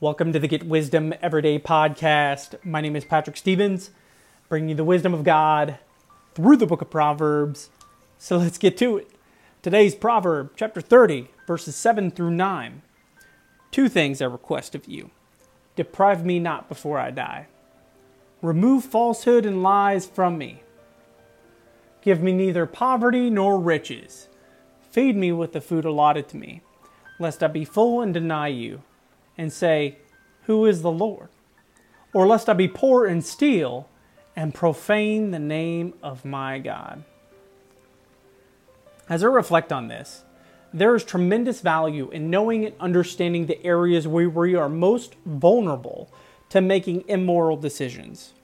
Welcome to the Get Wisdom Everyday podcast. My name is Patrick Stevens, bringing you the wisdom of God through the book of Proverbs. So let's get to it. Today's proverb, chapter 30, verses 7 through 9. Two things I request of you deprive me not before I die, remove falsehood and lies from me. Give me neither poverty nor riches. Feed me with the food allotted to me, lest I be full and deny you, and say, Who is the Lord? Or lest I be poor and steal, and profane the name of my God. As I reflect on this, there is tremendous value in knowing and understanding the areas where we are most vulnerable to making immoral decisions.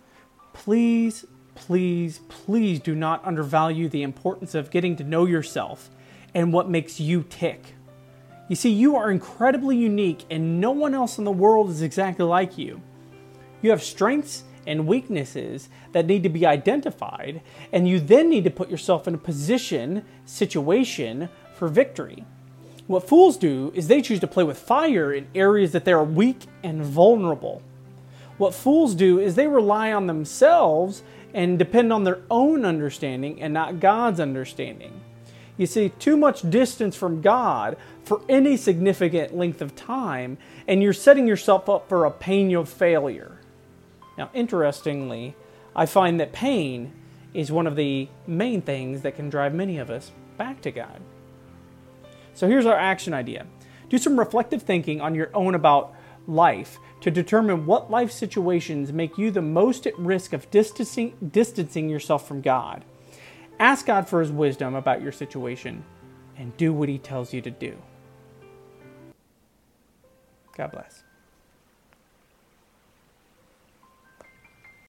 Please please, please do not undervalue the importance of getting to know yourself and what makes you tick. You see, you are incredibly unique, and no one else in the world is exactly like you. You have strengths and weaknesses that need to be identified, and you then need to put yourself in a position, situation for victory. What fools do is they choose to play with fire in areas that they are weak and vulnerable. What fools do is they rely on themselves and depend on their own understanding and not God's understanding. You see, too much distance from God for any significant length of time, and you're setting yourself up for a pain of failure. Now, interestingly, I find that pain is one of the main things that can drive many of us back to God. So here's our action idea do some reflective thinking on your own about life to determine what life situations make you the most at risk of distancing, distancing yourself from God. Ask God for His wisdom about your situation and do what He tells you to do. God bless.